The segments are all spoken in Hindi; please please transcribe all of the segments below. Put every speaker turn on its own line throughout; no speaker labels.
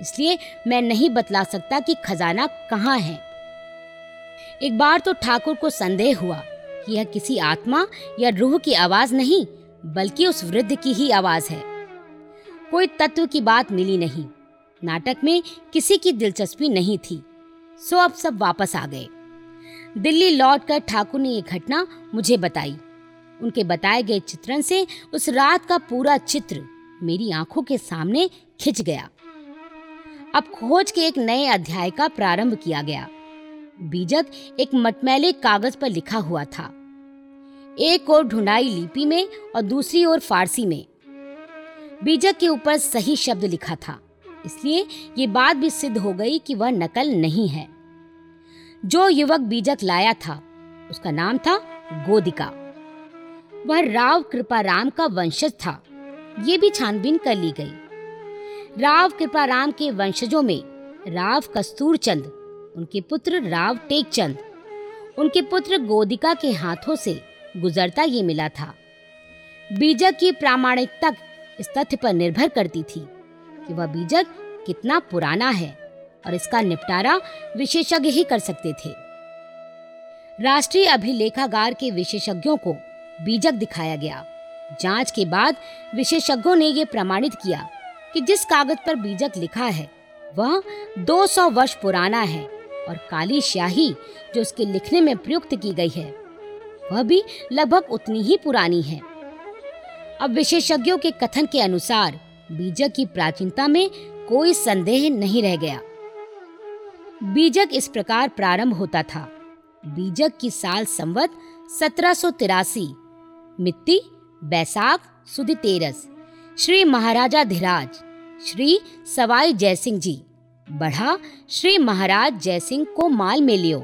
इसलिए मैं नहीं बतला सकता कि खजाना कहाँ है। एक बार तो ठाकुर को संदेह हुआ कि यह किसी आत्मा या रूह की आवाज़ नहीं, बल्कि उस वृद्ध की ही आवाज़ है। कोई तत्व की बात मिली नहीं। नाटक में किसी की दिलचस्पी नहीं थी। सो अब सब वापस आ गए। दिल्ली लौटकर ठाकुर ने यह घटना मुझे बताई। उनके बताए गए चित्रण से उस रात का पूरा चित्र मेरी आँखों के सामने खिंच गया। अब खोज के एक नए अध्याय का प्रारंभ किया गया। बीजक एक मटमैले कागज़ पर लिखा हुआ था। एक ओर ढूंढाई लिपि में और दूसरी ओर फारसी में। बीजक के ऊपर सही शब्द लिखा था, इसलिए ये बात भी सिद्ध हो गई कि वह नकल नहीं है। जो युवक बीजक लाया था, उसका नाम था गोदिका। वह राव कृपाराम का वंशज था, ये भी छानबीन कर ली गई। राव कृपाराम के वंशजों में राव कस्तूर चंद, उनके पुत्र राव टेकचंद उनके पुत्र गोदिका के हाथों से गुजरता ये मिला था। बीजक की प्रामाणिकता इस तथ्य पर निर्भर करती थी कि वह बीजक कितना पुराना है और इसका निपटारा विशेषज्ञ ही कर सकते थे। राष्ट्रीय अभिलेखागार के विशेषज्ञों को बीजक दिखाया गया। जाँच के बाद विशेषज्ञों ने यह प्रमाणित किया कि जिस कागज़ पर बीजक लिखा है, वह 200 वर्ष पुराना है और काली स्याही, जो उसके लिखने में प्रयुक्त की गई है, वह भी लगभग उतनी ही पुरानी है। अब विशेषज्ञों के कथन के अनुसार, बीजक की प्राचीनता में कोई संदेह नहीं रह गया। बीजक इस प्रकार प्रारंभ होता था। बीजक की साल संवत सत्रह मित्ती, बैसाख, सुदी तेरस। श्री महाराजा धीराज, श्री सवाई जयसिंह जी। बढ़ा, श्री महाराज जयसिंह को माल में लियो।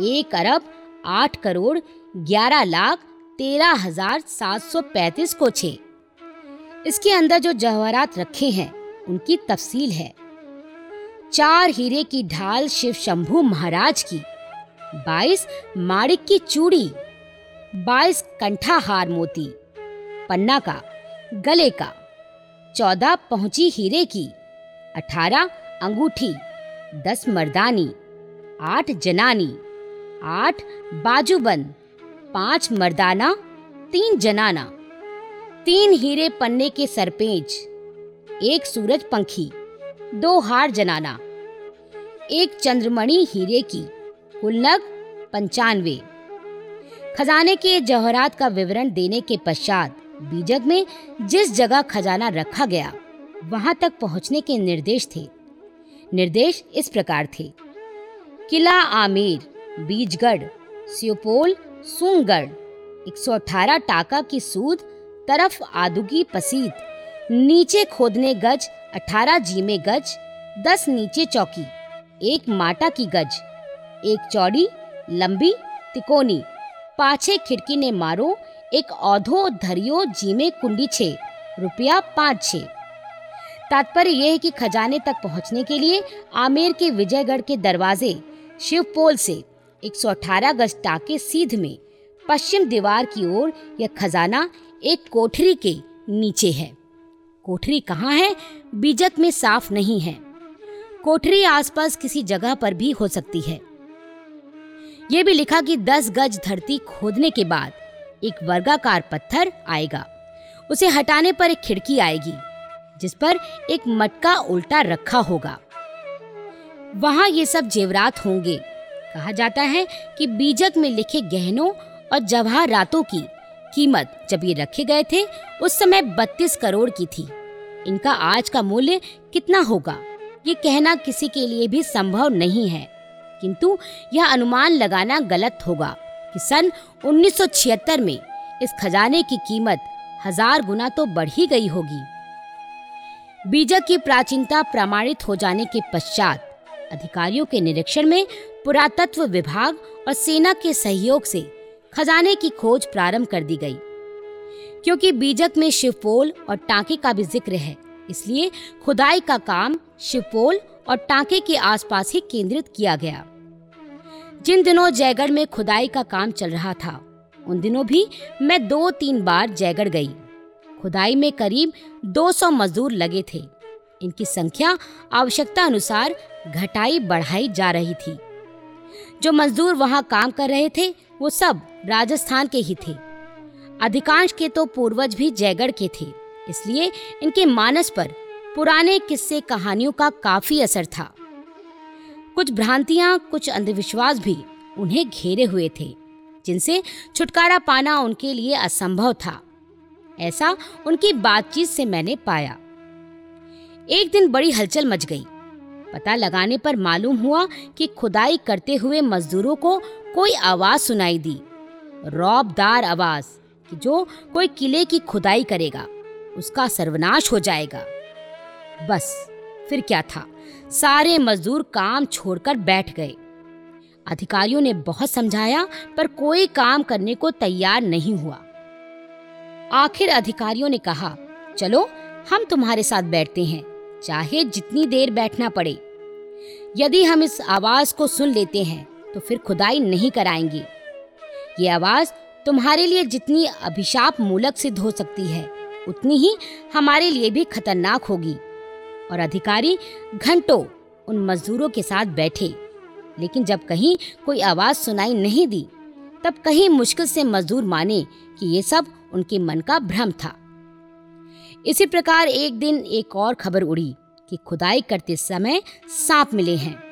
एक अरब आठ करोड़ ग्यारह लाख तेरह हज़ार सात सौ पैंतीस को छे इसके अंदर जो जवाहरात रखे हैं, उनकी तफसील है। चार हीरे की ढाल शिव शंभु महाराज की, बाईस माणिक की चूड़ी, बाईस कंठा हार मोती, पन्ना का, गले का। चौदह पहुँची हीरे की, अठारह अंगूठी, दस मर्दानी, आठ जनानी, आठ बाजूबंद पाँच मर्दाना, तीन जनाना, तीन हीरे पन्ने के सरपेंच, एक सूरज पंखी, दो हार जनाना, एक चंद्रमणि हीरे की कुल नग पंचानवे। खजाने के जौहरात का विवरण देने के पश्चात बीजक में जिस जगह खजाना रखा गया, वहाँ तक पहुँचने के निर्देश थे। निर्देश इस प्रकार थे। किला आमेर, बीजगढ़, सियोपोल सुंगढ़ 118 टाका की सूद, तरफ़ आदुगी पसीत नीचे खोदने गज 18 जीमे गज 10 नीचे चौकी, एक माटा की गज, एक चौड़ी, लंबी, तिकोनी, पाछे खिड़की ने मारो एक औधो धरियो जीमे कुंडी छे, रुपया पाँच छे। तात्पर्य यह है कि खजाने तक पहुँचने के लिए आमेर के विजयगढ़ के दरवाजे से 118 गज टाके सीध में पश्चिम दीवार की ओर यह खजाना एक कोठरी के नीचे है। कोठरी कहाँ है? बीजक में साफ़ नहीं है। कोठरी आसपास किसी जगह पर भी हो सकती है। यह भी लिखा कि 10 गज धरती खोदने के बाद एक वर्गाकार पत्थर आएगा। उसे हटाने पर एक खिड़की आएगी, जिस पर एक मटका उल्टा रखा होगा। वहाँ ये सब जेवरात होंगे। कहा जाता है कि बीजक में लिखे गहनों और जवाहरातों की कीमत जब ये रखे गए थे, उस समय बत्तीस करोड़ की थी। इनका आज का मूल्य कितना होगा? ये कहना किसी के लिए भी संभव नहीं है। किंतु यह अनुमान लगाना गलत होगा। कि सन 1976 में इस खजाने की कीमत हज़ार गुना तो बढ़ ही गई होगी। बीजक की प्राचीनता प्रमाणित हो जाने के पश्चात अधिकारियों के निरीक्षण में पुरातत्व विभाग और सेना के सहयोग से खजाने की खोज प्रारंभ कर दी गई। क्योंकि बीजक में शिवपोल और टांके का भी ज़िक्र है, इसलिए खुदाई का काम शिवपोल और टांके के आसपास ही केंद्रित किया गया। जिन दिनों जयगढ़ में खुदाई का काम चल रहा था, उन दिनों भी मैं दो तीन बार जयगढ़ गई। खुदाई में करीब 200 मजदूर लगे थे। इनकी संख्या आवश्यकता अनुसार घटाई बढ़ाई जा रही थी। जो मजदूर वहाँ काम कर रहे थे, वो सब राजस्थान के ही थे। अधिकांश के तो पूर्वज भी जयगढ़ के थे, इसलिए इनके मानस पर पुराने किस्से कहानियों का काफ़ी असर था। कुछ भ्रांतियाँ, कुछ अंधविश्वास भी उन्हें घेरे हुए थे, जिनसे छुटकारा पाना उनके लिए असंभव था। ऐसा उनकी बातचीत से मैंने पाया। एक दिन बड़ी हलचल मच गई। पता लगाने पर मालूम हुआ कि खुदाई करते हुए मजदूरों को कोई आवाज़ सुनाई दी। रौबदार आवाज़ कि जो कोई किले की खुदाई करेगा, उसका सर्वनाश हो जाएगा। बस, फिर क्या था? सारे मजदूर काम छोड़कर बैठ गए। अधिकारियों ने बहुत समझाया, पर कोई काम करने को तैयार नहीं हुआ। आखिर अधिकारियों ने कहा, चलो, हम तुम्हारे साथ बैठते हैं, चाहे जितनी देर बैठना पड़े। यदि हम इस आवाज़ को सुन लेते हैं तो फिर खुदाई नहीं कराएँगे। ये आवाज़ तुम्हारे लिए जितनी अभिशाप मूलक सिद्ध हो सकती है, उतनी ही हमारे लिए भी खतरनाक होगी। और अधिकारी घंटों उन मजदूरों के साथ बैठे। लेकिन जब कहीं कोई आवाज़ सुनाई नहीं दी, तब कहीं मुश्किल से मजदूर माने कि ये सब उनके मन का भ्रम था। इसी प्रकार एक दिन एक और खबर उड़ी कि खुदाई करते समय सांप मिले हैं।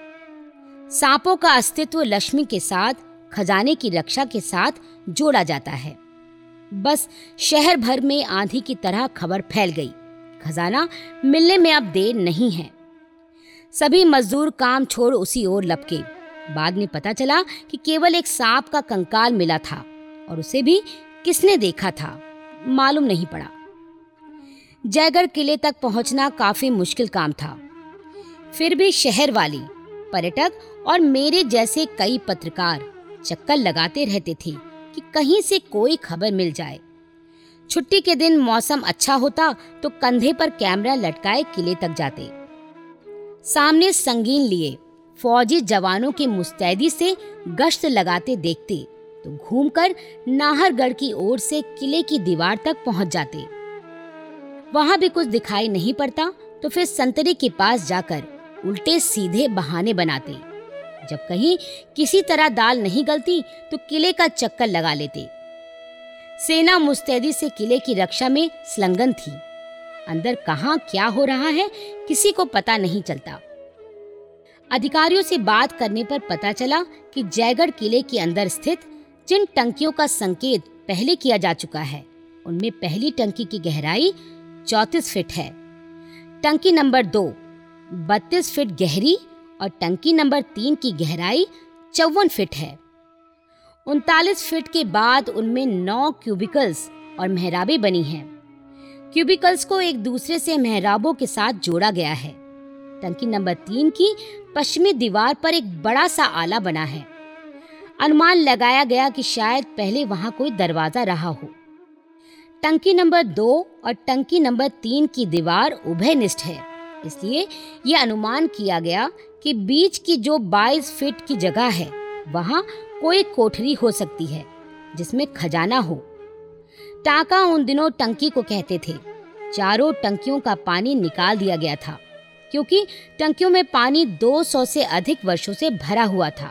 सांपों का अस्तित्व लक्ष्मी के साथ, खजाने की रक्षा के साथ जोड़ा जाता है। बस शहर भर में आंधी की तरह खबर फैल गई। खजाना मिलने में अब देर नहीं है। सभी मजदूर काम छोड़ उसी ओर लपके। बाद में पता चला कि केवल एक सांप का कंकाल मिला था और उसे भी किसने देखा था, मालूम नहीं पड़ा। जयगढ़ किले तक पहुँचना काफ़ी मुश्किल काम था। फिर भी शहर वाली, पर्यटक और मेरे जैसे कई पत्रकार चक्कर लगाते रहते थे कि कहीं से कोई खबर मिल जाए। छुट्टी के दिन मौसम अच्छा होता तो कंधे पर कैमरा लटकाए किले तक जाते। सामने संगीन लिए, फौजी जवानों की मुस्तैदी से गश्त लगाते देखते तो घूमकर नाहरगढ़ की ओर से किले की दीवार तक पहुँच जाते। वहाँ भी कुछ दिखाई नहीं पड़ता तो फिर संतरी के पास जाकर उल्टे सीधे बहाने बनाते। जब कहीं किसी तरह दाल नहीं गलती तो किले का चक्कर लगा लेते। सेना मुस्तैदी से किले की रक्षा में संलग्न थी। अंदर कहाँ क्या हो रहा है, किसी को पता नहीं चलता। अधिकारियों से बात करने पर पता चला कि जयगढ़ किले के अंदर स्थित जिन टंकियों का संकेत पहले किया जा चुका है, उनमें पहली टंकी की गहराई चौतीस फीट है। टंकी नंबर दो, बत्तीस फीट गहरी और टंकी नंबर तीन की गहराई चौवन फीट है। उनतालीस फीट के बाद उनमें नौ क्यूबिकल्स और मेहराबे बनी हैं। क्यूबिकल्स को एक दूसरे से मेहराबों के साथ जोड़ा गया है। टंकी नंबर तीन की पश्चिमी दीवार पर एक बड़ा सा आला बना है। अनुमान लगाया गया कि शायद पहले वहाँ कोई दरवाज़ा रहा हो। टंकी नंबर दो और टंकी नंबर तीन की दीवार उभयनिष्ठ है। इसलिए यह अनुमान किया गया कि बीच की जो 22 फीट की जगह है, वहाँ कोई कोठरी हो सकती है, जिसमें खजाना हो। टाका उन दिनों टंकी को कहते थे। चारों टंकियों का पानी निकाल दिया गया था, क्योंकि टंकियों में पानी 200 से अधिक वर्षों से भरा हुआ था।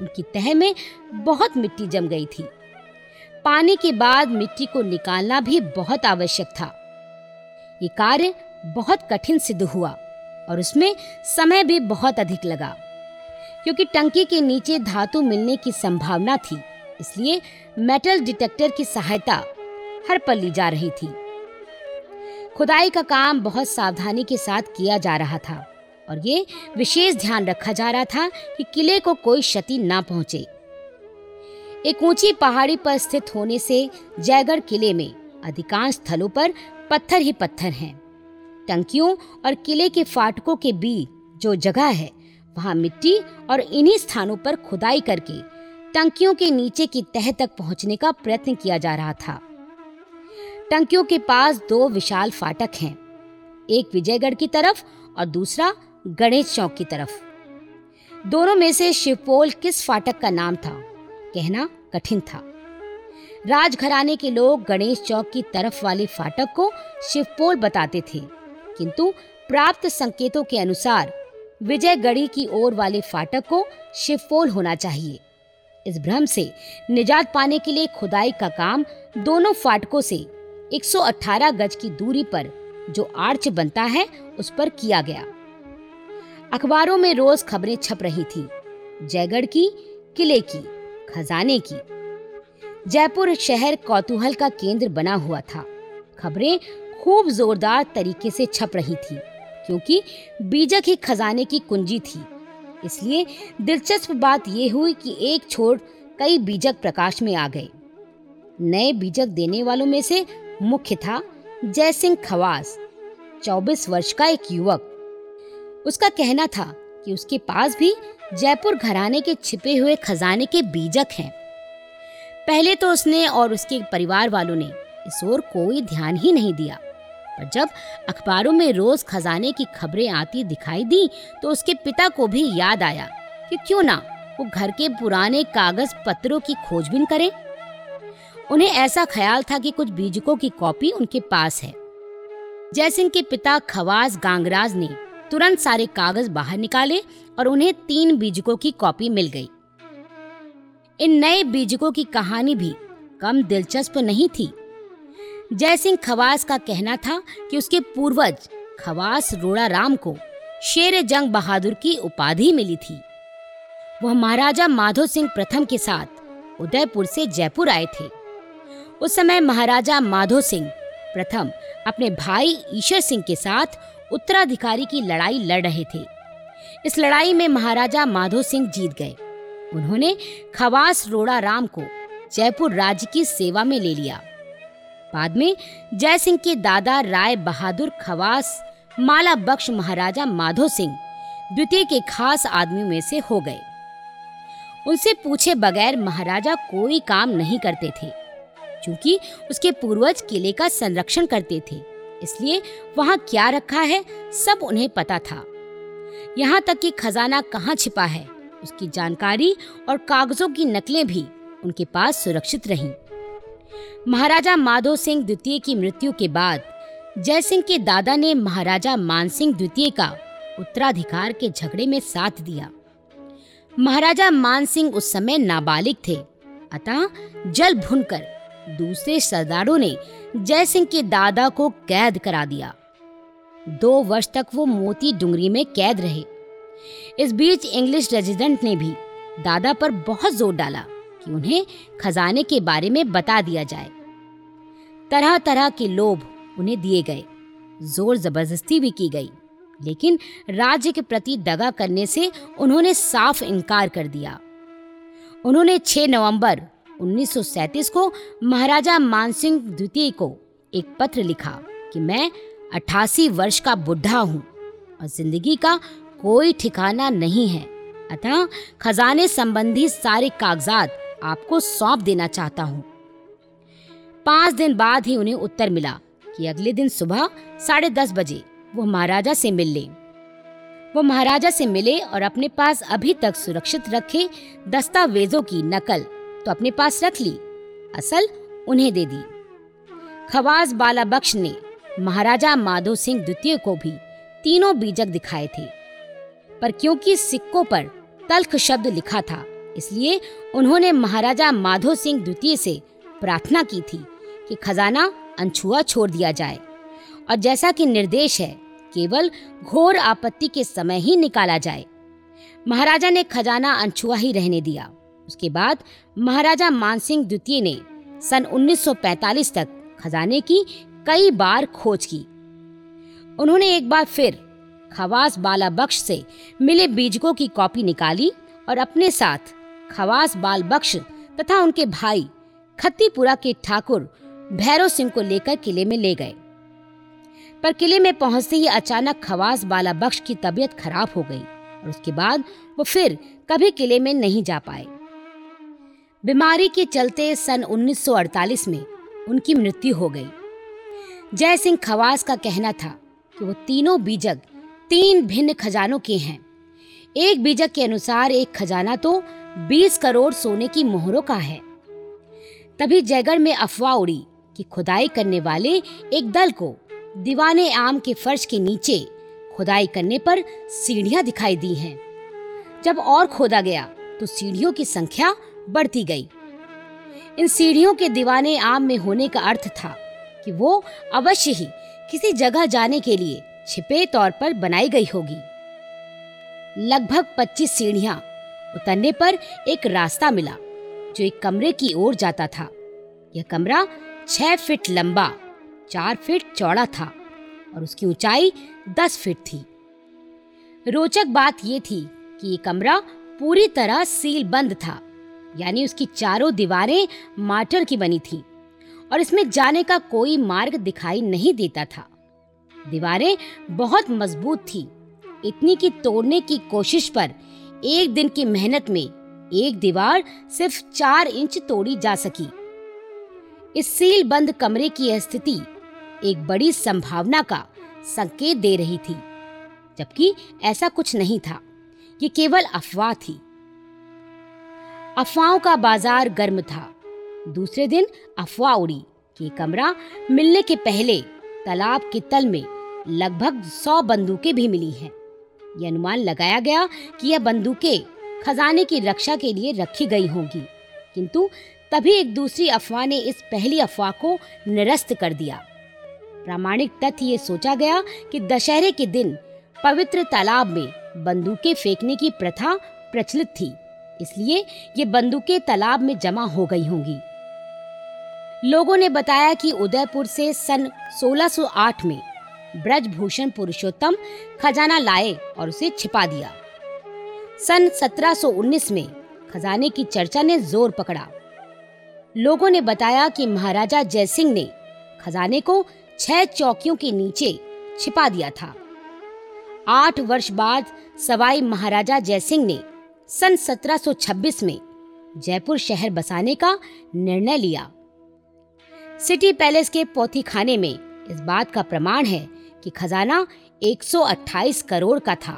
उनकी तह में बहुत मिट्टी जम गई थी। पानी के बाद मिट्टी को निकालना भी बहुत आवश्यक था। ये कार्य बहुत कठिन सिद्ध हुआ और उसमें समय भी बहुत अधिक लगा। क्योंकि टंकी के नीचे धातु मिलने की संभावना थी, इसलिए मेटल डिटेक्टर की सहायता हर पल ली जा रही थी। खुदाई का काम बहुत सावधानी के साथ किया जा रहा था, और ये विशेष ध्यान रखा जा रहा था कि किले को कोई क्षति ना पहुँचे। एक ऊँची पहाड़ी पर स्थित होने से जयगढ़ किले में अधिकांश स्थलों पर पत्थर ही पत्थर हैं। टंकियों और किले के फाटकों के बीच जो जगह है वहाँ मिट्टी और इन्हीं स्थानों पर खुदाई करके टंकियों के नीचे की तह तक पहुँचने का प्रयत्न किया जा रहा था। टंकियों के पास दो विशाल फाटक हैं, एक विजयगढ़ की तरफ़ और दूसरा गणेश चौक की तरफ़। दोनों में से शिवपोल किस फाटक का नाम था, कहना कठिन था। राजघराने के लोग गणेश चौक की तरफ़ वाले फाटक को शिवपोल बताते थे, किंतु प्राप्त संकेतों के अनुसार विजयगढ़ी की ओर वाले फाटक को शिवपोल होना चाहिए। इस भ्रम से निजात पाने के लिए खुदाई का काम दोनों फाटकों से 118 गज की दूरी पर जो आर्च बनता है, उस पर किया गया। अखबारों में रोज खबरें छप रही थी, जयगढ़ की, किले की, खजाने की। जयपुर शहर कौतूहल का केंद्र बना हुआ था। खबरें खूब जोरदार तरीके से छप रही थी। क्योंकि बीजक ही खजाने की कुंजी थी। इसलिए दिलचस्प बात यह हुई कि एक छोड़ कई बीजक प्रकाश में आ गए। नए बीजक देने वालों में से मुख्य था जयसिंह खवास 24 वर्ष का एक युवक। उसका कहना था कि उसके पास भी जयपुर घराने के छिपे हुए खजाने के बीजक हैं। पहले तो उसने और उसके परिवार वालों ने इस ओर कोई ध्यान ही नहीं दिया। पर जब अखबारों में रोज खजाने की खबरें आती दिखाई दी तो उसके पिता को भी याद आया कि क्यों ना वो घर के पुराने कागज़ पत्रों की खोजबीन करें। उन्हें ऐसा ख्याल था कि कुछ बीजकों की कॉपी उनके पास है। जयसिंह के पिता खवास गांगराज ने तुरंत सारे कागज़ बाहर निकाले और उन्हें तीन बीजकों की कॉपी मिल गई। इन नए बीजकों की कहानी भी कम दिलचस्प नहीं थी। जयसिंह खवास का कहना था कि उसके पूर्वज खवास रोड़ा राम को शेर जंग बहादुर की उपाधि मिली थी। वह महाराजा माधो सिंह प्रथम के साथ उदयपुर से जयपुर आए थे। उस समय महाराजा माधो सिंह प्रथम अपने भाई ईश्वर सिंह के साथ उत्तराधिकारी की लड़ाई लड़ रहे थे। इस लड़ाई में महाराजा माधो सिंह जीत गए। उन्होंने खवास रोड़ा राम को जयपुर राज्य की सेवा में ले लिया। बाद में जय सिंह के दादा राय बहादुर खवास, माला बख्श महाराजा माधो सिंह, द्वितीय के खास आदमी में से हो गए। उनसे पूछे बगैर महाराजा कोई काम नहीं करते थे, क्योंकि उसके पूर्वज किले का संरक्षण करते थे, इसलिए वहाँ क्या रखा है सब उन्हें पता था। यहाँ तक कि खजाना कहाँ छिपा है, उसकी जानकारी और कागजों की नकलें भी उनके पास सुरक्षित रहीं। महाराजा माधो सिंह द्वितीय की मृत्यु के बाद जयसिंह के दादा ने महाराजा मानसिंह द्वितीय का उत्तराधिकार के झगड़े में साथ दिया। महाराजा मानसिंह उस समय नाबालिग थे। अतः जल भुनकर दूसरे सरदारों ने जय सिंह के दादा को कैद करा दिया। दो वर्ष तक वो मोती डुंगरी में कैद रहे। इस बीच इंग्लिश रेजिडेंट ने भी दादा पर बहुत ज़ोर डाला। कि उन्हें खजाने के बारे में बता दिया जाए। तरह तरह के लोभ उन्हें दिए गए। ज़ोर ज़बरदस्ती भी की गई। लेकिन राज्य के प्रति दगा करने से उन्होंने साफ़ इनकार कर दिया। उन्होंने 6 नवंबर 1937 को महाराजा मानसिंह द्वितीय को एक पत्र लिखा कि मैं 88 वर्ष का बुढ़ा हूँ और ज़िंदगी का कोई ठिकाना नहीं है। अतः खजाने संबंधी सारे कागजात आपको सौंप देना चाहता हूँ। पाँच दिन बाद ही उन्हें उत्तर मिला कि अगले दिन सुबह साढ़े दस बजे वो महाराजा से मिल। ले वो महाराजा से मिले और अपने पास अभी तक सुरक्षित रखे दस्तावेजों की नकल तो अपने पास रख ली, असल उन्हें दे दी। खवास बाला बख्श ने महाराजा माधो सिंह द्वितीय को भी तीनों बीजक दिखाए थे, पर क्योंकि सिक्कों पर तल्ख शब्द लिखा था इसलिए उन्होंने महाराजा माधो सिंह द्वितीय से प्रार्थना की थी कि खजाना अनछुआ छोड़ दिया जाए। और जैसा कि निर्देश है, केवल घोर आपत्ति के समय ही निकाला जाए। महाराजा ने खजाना अनछुआ ही रहने दिया। उसके बाद महाराजा मानसिंह द्वितीय ने सन 1945 तक खजाने की कई बार खोज की। उन्होंने एक बार फिर खवास बाला बख्श से मिले बीजकों की कॉपी निकाली और अपने साथ खवास बाल बख्श तथा उनके भाई खत्तीपुरा के ठाकुर भैरव सिंह को लेकर किले में ले गए। पर किले में पहुँचते ही अचानक खवास बाला बख्श की तबीयत खराब हो गई और उसके बाद वो फिर कभी किले में नहीं जा पाए। बीमारी के चलते सन 1948 में उनकी मृत्यु हो गई। जय सिंह खवास का कहना था कि वो तीनों बीजक तीन भिन्न खजानों के हैं। एक बीजक के अनुसार एक खजाना तो 20 करोड़ सोने की मोहरों का है। तभी जयगढ़ में अफवाह उड़ी कि खुदाई करने वाले एक दल को दीवाने आम के फर्श के नीचे खुदाई करने पर सीढ़ियाँ दिखाई दी हैं। जब और खोदा गया तो सीढ़ियों की संख्या बढ़ती गई। इन सीढ़ियों के दीवाने आम में होने का अर्थ था कि वो अवश्य ही किसी जगह जाने के लिए छिपे तौर पर बनाई गई होगी। लगभग 25 सीढ़ियाँ उतरने पर एक रास्ता मिला, जो एक कमरे की ओर जाता था। यह कमरा छह फीट लंबा, चार फीट चौड़ा था और उसकी ऊंचाई दस फीट थी। रोचक बात यह थी कि ये कमरा पूरी तरह सील बंद था, यानी उसकी चारों दीवारें माटर की बनी थी और इसमें जाने का कोई मार्ग दिखाई नहीं देता था। दीवारें बहुत मज़बूत थी, इतनी की तोड़ने की कोशिश पर एक दिन की मेहनत में एक दीवार सिर्फ़ चार इंच तोड़ी जा सकी। इस सील बंद कमरे की स्थिति एक बड़ी संभावना का संकेत दे रही थी, जबकि ऐसा कुछ नहीं था। ये केवल अफवाह थी। अफवाहों का बाज़ार गर्म था। दूसरे दिन अफवाह उड़ी कि कमरा मिलने के पहले तालाब के तल में लगभग सौ बंदूकें भी मिली हैं। यह अनुमान लगाया गया कि यह बंदूकें खजाने की रक्षा के लिए रखी गई होंगी। किंतु तभी एक दूसरी अफवाह ने इस पहली अफवाह को निरस्त कर दिया। प्रामाणिक तथ्य ये सोचा गया कि दशहरे के दिन पवित्र तालाब में बंदूकें फेंकने की प्रथा प्रचलित थी, इसलिए ये बंदूकें तालाब में जमा हो गई होंगी। लोगों ने बताया कि उदयपुर से सन 1608 में ब्रजभूषण पुरुषोत्तम खजाना लाए और उसे छिपा दिया। सन 1719 में खजाने की चर्चा ने ज़ोर पकड़ा। लोगों ने बताया कि महाराजा जयसिंह ने खजाने को छह चौकियों के नीचे छिपा दिया था। आठ वर्ष बाद सवाई महाराजा जयसिंह ने सन 1726 में जयपुर शहर बसाने का निर्णय लिया। सिटी पैलेस के पोथी खाने में इस बात का प्रमाण है कि खजाना 128 करोड़ का था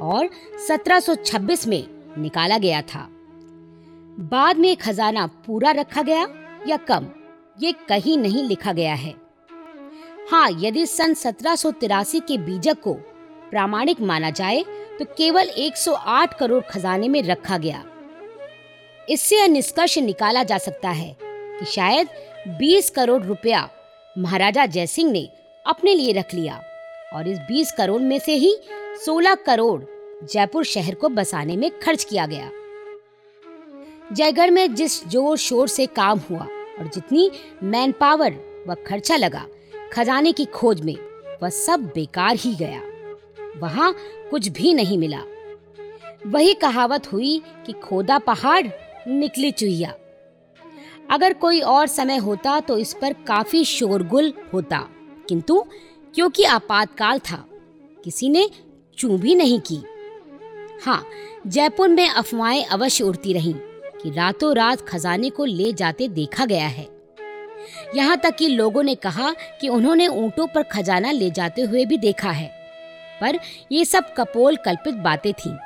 और 1726 में निकाला गया था। बाद में खजाना पूरा रखा गया या कम, ये कहीं नहीं लिखा गया है। हाँ यदि सन सत्रह के बीजक को प्रामाणिक माना जाए तो केवल 108 करोड़ खजाने में रखा गया। इससे यह निष्कर्ष निकाला जा सकता है कि शायद 20 करोड़ रुपया महाराजा जयसिंह ने अपने लिए रख लिया। और इस 20 करोड़ में से ही 16 करोड़ जयपुर शहर को बसाने में खर्च किया गया। जयगढ़ में जिस ज़ोर शोर से काम हुआ और जितनी मैन पावर व खर्चा लगा, खजाने की खोज में वह सब बेकार ही गया। वहाँ कुछ भी नहीं मिला। वही कहावत हुई कि खोदा पहाड़, निकली चुहिया। अगर कोई और समय होता तो इस पर काफ़ी शोरगुल होता। किंतु क्योंकि आपातकाल था, किसी ने चू भी नहीं की हाँ जयपुर में अफवाहें अवश्य उड़ती रहीं कि रातों रात खजाने को ले जाते देखा गया है यहाँ तक कि लोगों ने कहा कि उन्होंने ऊंटों पर खजाना ले जाते हुए भी देखा है, पर ये सब कपोल कल्पित बातें थीं।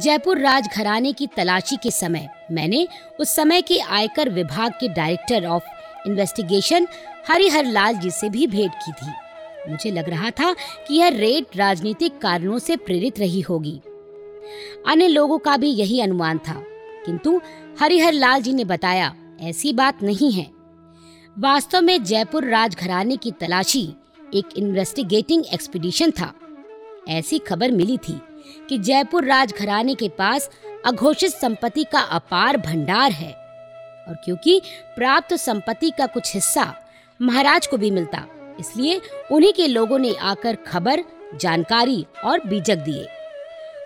जयपुर राजघराने की तलाशी के समय मैंने उस समय के आयकर विभाग के director of investigation Harihar Lal ji से भी भेंट की थी। मुझे लग रहा था कि यह रेड राजनीतिक कारणों से प्रेरित रही होगी। अन्य लोगों का भी यही अनुमान था, किंतु हरिहर लाल जी ने बताया, ऐसी बात नहीं है। वास्तव में जयपुर राजघराने की तलाशी एक इन्वेस्टिगेटिंग एक्सपीडिशन था। ऐसी खबर मिली थी कि जयपुर राजघराने के पास अघोषित संपत्ति का अपार भंडार है। और क्योंकि प्राप्त संपत्ति का कुछ हिस्सा महाराज को भी मिलता, इसलिए उन्हीं के लोगों ने आकर खबर, जानकारी और बीजक दिए।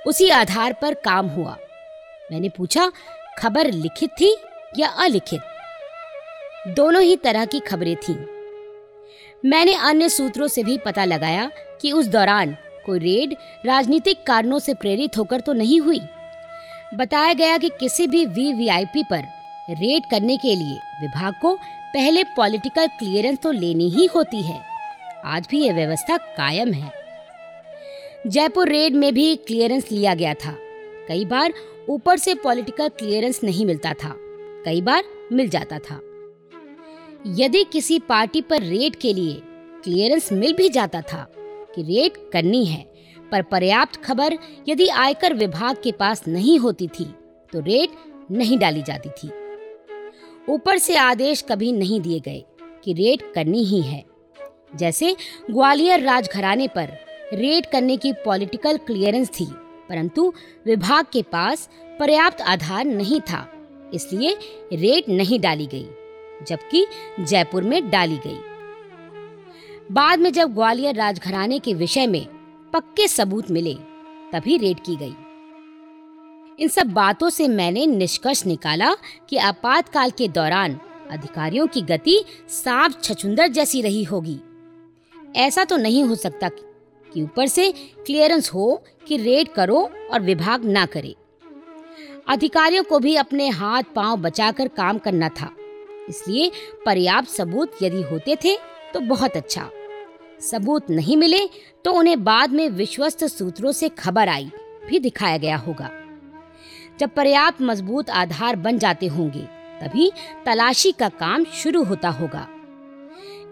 उसी आधार पर काम हुआ। मैंने पूछा, खबर लिखित थी या अलिखित? दोनों ही तरह की खबरें थीं। मैंने अन्य सूत्रों से भी पता लगाया कि उस दौरान कोई रेड राजनीतिक कारणों से प्रेरित होकर तो नहीं हुई। बताया गया कि किसी भी वीवीआईपी पर रेड करने के लिए। विभाग को पहले पॉलिटिकल क्लियरेंस तो लेनी ही होती है। आज भी यह व्यवस्था कायम है। जयपुर रेड में भी क्लियरेंस लिया गया था। कई बार ऊपर से पॉलिटिकल क्लियरेंस नहीं मिलता था। कई बार मिल जाता था। यदि किसी पार्टी पर रेड के लिए क्लियरेंस मिल भी जाता था कि रेड करनी है, पर पर्याप्त खबर यदि आयकर विभाग के पास नहीं होती थी तो रेड नहीं डाली जाती थी। ऊपर से आदेश कभी नहीं दिए गए कि रेड करनी ही है। जैसे ग्वालियर राजघराने पर रेड करने की पॉलिटिकल क्लियरेंस थी, परंतु विभाग के पास पर्याप्त आधार नहीं था, इसलिए रेड नहीं डाली गई, जबकि जयपुर में डाली गई। बाद में जब ग्वालियर राजघराने के विषय में पक्के सबूत मिले, तभी रेड की गई। इन सब बातों से मैंने निष्कर्ष निकाला कि आपातकाल के दौरान अधिकारियों की गति सांप छछुंदर जैसी रही होगी। ऐसा तो नहीं हो सकता कि ऊपर से क्लियरेंस हो कि रेड करो और विभाग ना करे। अधिकारियों को भी अपने हाथ पाँव बचाकर काम करना था। इसलिए पर्याप्त सबूत यदि होते थे तो बहुत अच्छा। सबूत नहीं मिले तो उन्हें बाद में विश्वस्त सूत्रों से खबर आई, भी दिखाया गया होगा। जब पर्याप्त मज़बूत आधार बन जाते होंगे, तभी तलाशी का काम शुरू होता होगा।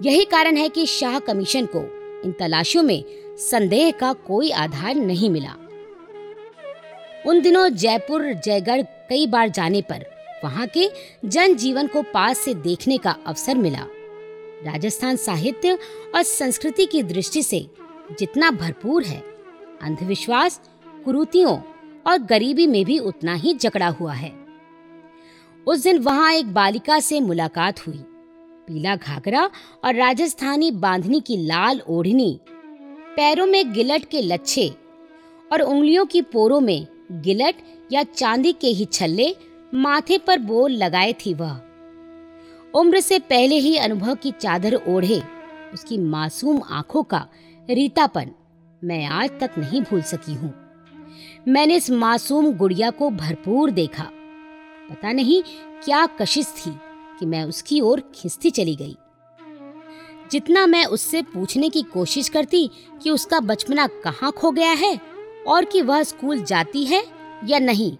यही कारण है कि शाह कमीशन को इन तलाशियों में संदेह का कोई आधार नहीं मिला। उन दिनों जयपुर, जयगढ़ कई बार जाने पर वहाँ के जनजीवन को पास से देखने का अवसर मिला। राजस्थान साहित्य और संस्कृति की दृष्टि से जितना भरपूर है, अंधविश्वास, कुरूतियों और गरीबी में भी उतना ही जकड़ा हुआ है। उस दिन वहाँ एक बालिका से मुलाकात हुई। पीला घाघरा और राजस्थानी बांधनी की लाल ओढ़नी, पैरों में गिलट के लच्छे और उंगलियों की पोरों में गिलट या चांदी के ही छल्ले माथे पर बोल लगाए थी वह। उम्र से पहले ही अनुभव की चादर ओढ़े, उसकी मासूम आँखों का रीतापन मैं आज तक नहीं भूल सकी हूँ। मैंने इस मासूम गुड़िया को भरपूर देखा। पता नहीं क्या कशिश थी कि मैं उसकी ओर खिंचती चली गई। जितना मैं उससे पूछने की कोशिश करती कि उसका बचपना कहाँ खो गया है और कि वह स्कूल जाती है या नहीं,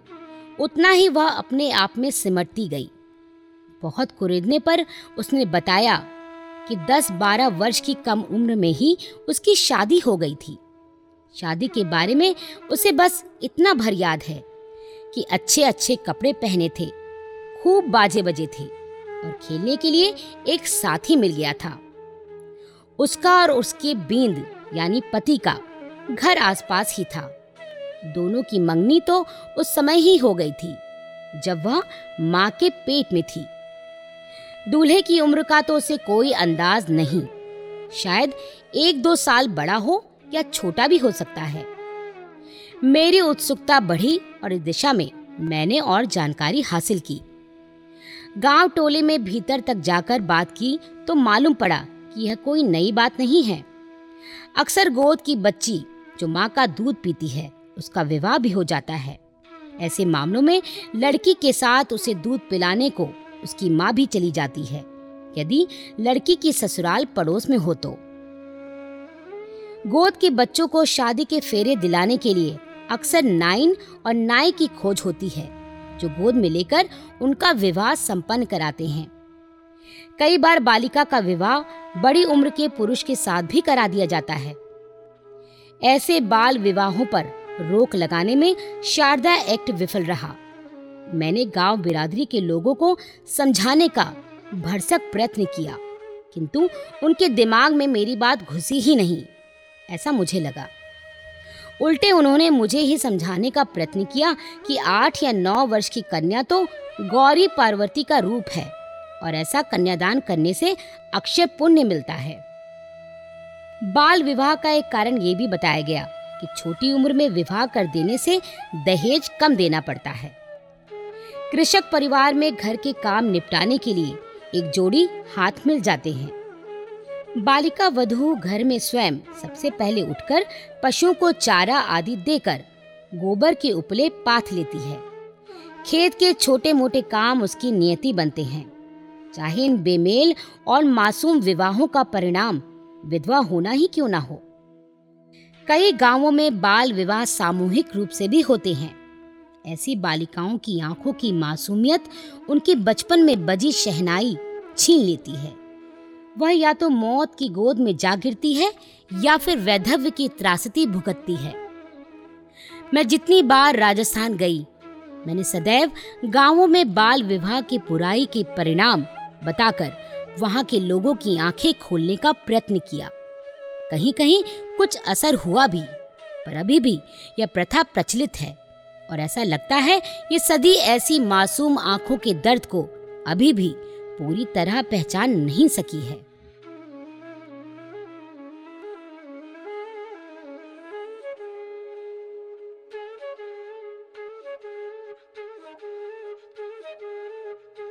उतना ही वह अपने आप में सिमटती गई। बहुत कुरेदने पर उसने बताया कि 10-12 वर्ष की कम उम्र में ही उसकी शादी हो गई थी। शादी के बारे में उसे बस इतना भर याद है कि अच्छे अच्छे कपड़े पहने थे, खूब बाजे बजे थे और खेलने के लिए एक साथी मिल गया था। उसका और उसके बींद, यानी पति का, घर आसपास ही था। दोनों की मंगनी तो उस समय ही हो गई थी, जब वह माँ के पेट में थी। दूल्हे की उम्र का तो उसे कोई अंदाज नहीं। शायद एक दो साल बड़ा हो या छोटा भी हो सकता है। मेरी उत्सुकता बढ़ी और इस दिशा में मैंने और जानकारी हासिल की। गाँव टोले में भीतर तक जाकर बात की तो मालूम पड़ा कि यह कोई नई बात नहीं है। अक्सर गोद की बच्ची जो माँ का दूध पीती है, उसका विवाह भी हो जाता है। ऐसे मामलों में लड़की के साथ उसे दूध पिलाने को उसकी माँ भी चली जाती है। यदि लड़की की ससुराल पड़ोस में हो तो। गोद के बच्चों को शादी के फेरे दिलाने के लिए अक्सर नाइन और नाई की खोज होती है, जो गोद में लेकर उनका विवाह संपन्न कराते हैं। कई बार बालिका का विवाह बड़ी उम्र के पुरुष के साथ भी करा दिया जाता है। ऐसे बाल विवाहों पर रोक लगाने में शारदा एक्ट विफल रहा। मैंने गाँव बिरादरी के लोगों को समझाने का भरसक प्रयत्न किया, किंतु उनके दिमाग में मेरी बात घुसी ही नहीं। ऐसा मुझे लगा। उल्टे उन्होंने मुझे ही समझाने का प्रयत्न किया कि आठ या नौ वर्ष की कन्या तो गौरी पार्वती का रूप है और ऐसा कन्यादान करने से अक्षय पुण्य मिलता है। बाल विवाह का एक कारण ये भी बताया गया कि छोटी उम्र में विवाह कर देने से दहेज कम देना पड़ता है। कृषक परिवार में घर के काम निपटाने के लिए एक जोड़ी हाथ मिल जाते हैं। बालिका वधु घर में स्वयं सबसे पहले उठकर पशुओं को चारा आदि देकर गोबर के उपले पाथ लेती है। खेत के छोटे मोटे काम उसकी नियति बनते हैं। चाहे इन बेमेल और मासूम विवाहों का परिणाम विधवा होना ही क्यों ना हो। कई गाँवों में बाल विवाह सामूहिक रूप से भी होते हैं। ऐसी बालिकाओं की आँखों की मासूमियत उनके बचपन में बजी शहनाई छीन लेती है। वह या तो मौत की गोद में जा गिरती है, या फिर वैधव्य की त्रासदी भुगतती है। मैं जितनी बार राजस्थान गई, मैंने सदैव गाँवों में बाल विवाह की बुराई के परिणाम बताकर वहाँ के लोगों की आँखें खोलने का प्रयत्न किया। कहीं कहीं कुछ असर हुआ भी, पर अभी भी यह प्रथा प्रचलित है, और ऐसा लगता है ये सदी ऐसी मासूम आँखों के दर्द को अभी भी पूरी तरह पहचान नहीं सकी है।